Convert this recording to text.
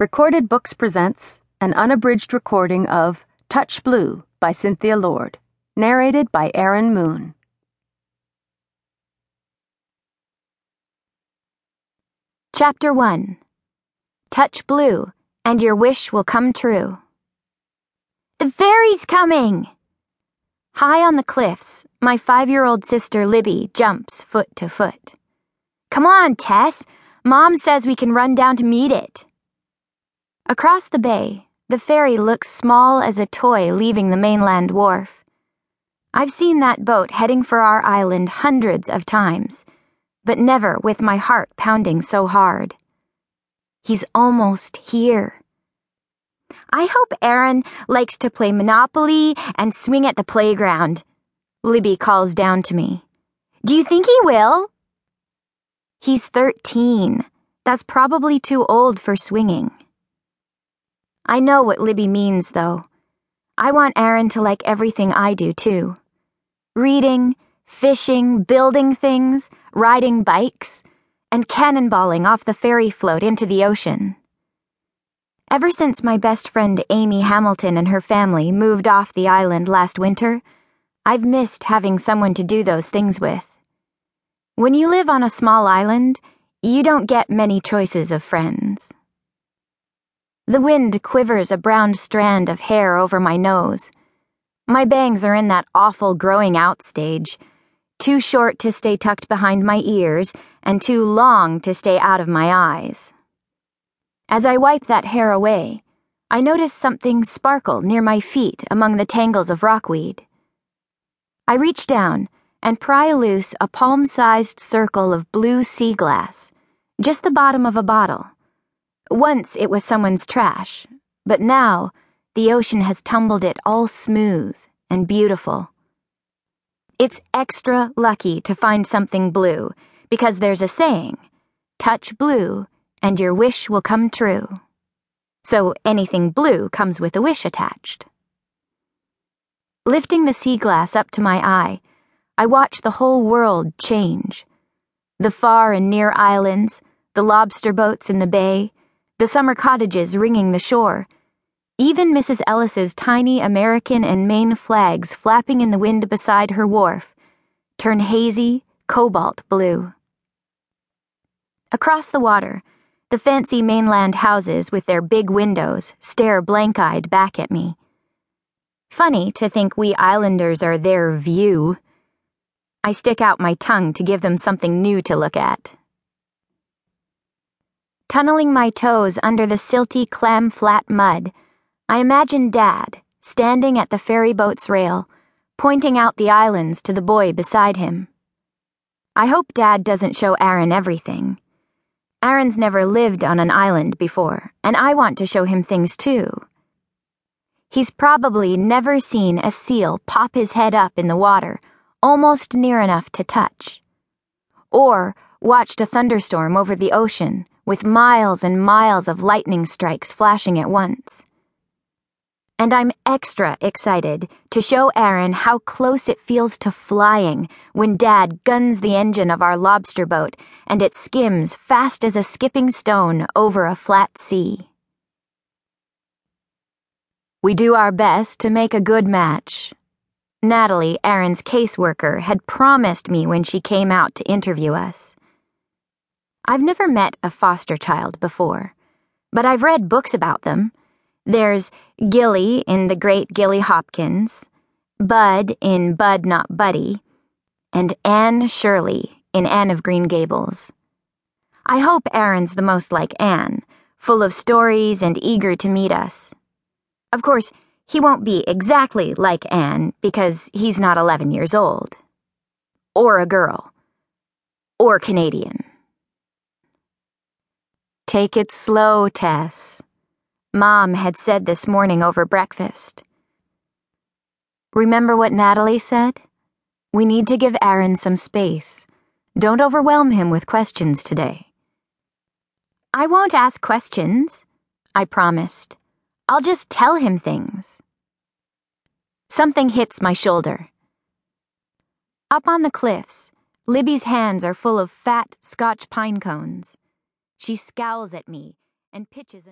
Recorded Books presents an unabridged recording of Touch Blue by Cynthia Lord, narrated by Erin Moon. Chapter 1 Touch Blue, and your wish will come true. The ferry's coming! High on the cliffs, my five year old sister Libby jumps foot to foot. Come on, Tess! Mom says we can run down to meet it. Across the bay, the ferry looks small as a toy leaving the mainland wharf. I've seen that boat heading for our island hundreds of times, but never with my heart pounding so hard. He's almost here. I hope Aaron likes to play Monopoly and swing at the playground, Libby calls down to me. Do you think he will? He's 13. That's probably too old for swinging. I know what Libby means, though. I want Aaron to like everything I do, too reading, fishing, building things, riding bikes, and cannonballing off the ferry float into the ocean. Ever since my best friend Amy Hamilton and her family moved off the island last winter, I've missed having someone to do those things with. When you live on a small island, you don't get many choices of friends. The wind quivers a brown strand of hair over my nose. My bangs are in that awful growing out stage, too short to stay tucked behind my ears and too long to stay out of my eyes. As I wipe that hair away, I notice something sparkle near my feet among the tangles of rockweed. I reach down and pry loose a palm sized circle of blue sea glass, just the bottom of a bottle. Once it was someone's trash, but now the ocean has tumbled it all smooth and beautiful. It's extra lucky to find something blue because there's a saying touch blue and your wish will come true. So anything blue comes with a wish attached. Lifting the sea glass up to my eye, I watch the whole world change. The far and near islands, the lobster boats in the bay, the summer cottages ringing the shore, even Mrs. Ellis's tiny American and Maine flags flapping in the wind beside her wharf turn hazy, cobalt blue. Across the water, the fancy mainland houses with their big windows stare blank eyed back at me. Funny to think we islanders are their view. I stick out my tongue to give them something new to look at. Tunneling my toes under the silty clam flat mud, I imagine Dad standing at the ferry boat's rail, pointing out the islands to the boy beside him. I hope Dad doesn't show Aaron everything. Aaron's never lived on an island before, and I want to show him things too. He's probably never seen a seal pop his head up in the water almost near enough to touch. Or watched a thunderstorm over the ocean with miles and miles of lightning strikes flashing at once. And I'm extra excited to show Aaron how close it feels to flying when Dad guns the engine of our lobster boat and it skims fast as a skipping stone over a flat sea. We do our best to make a good match, Natalie, Aaron's caseworker, had promised me when she came out to interview us. I've never met a foster child before, but I've read books about them. There's Gilly in The Great Gilly Hopkins, Bud in Bud Not Buddy, and Anne Shirley in Anne of Green Gables. I hope Aaron's the most like Anne, full of stories and eager to meet us. Of course, he won't be exactly like Anne because he's not 11 years old. Or a girl. Or Canadian. Take it slow, Tess. Mom had said this morning over breakfast. Remember what Natalie said? We need to give Aaron some space. Don't overwhelm him with questions today. I won't ask questions, I promised. I'll just tell him things. Something hits my shoulder. Up on the cliffs, Libby's hands are full of fat Scotch pine cones. She scowls at me and pitches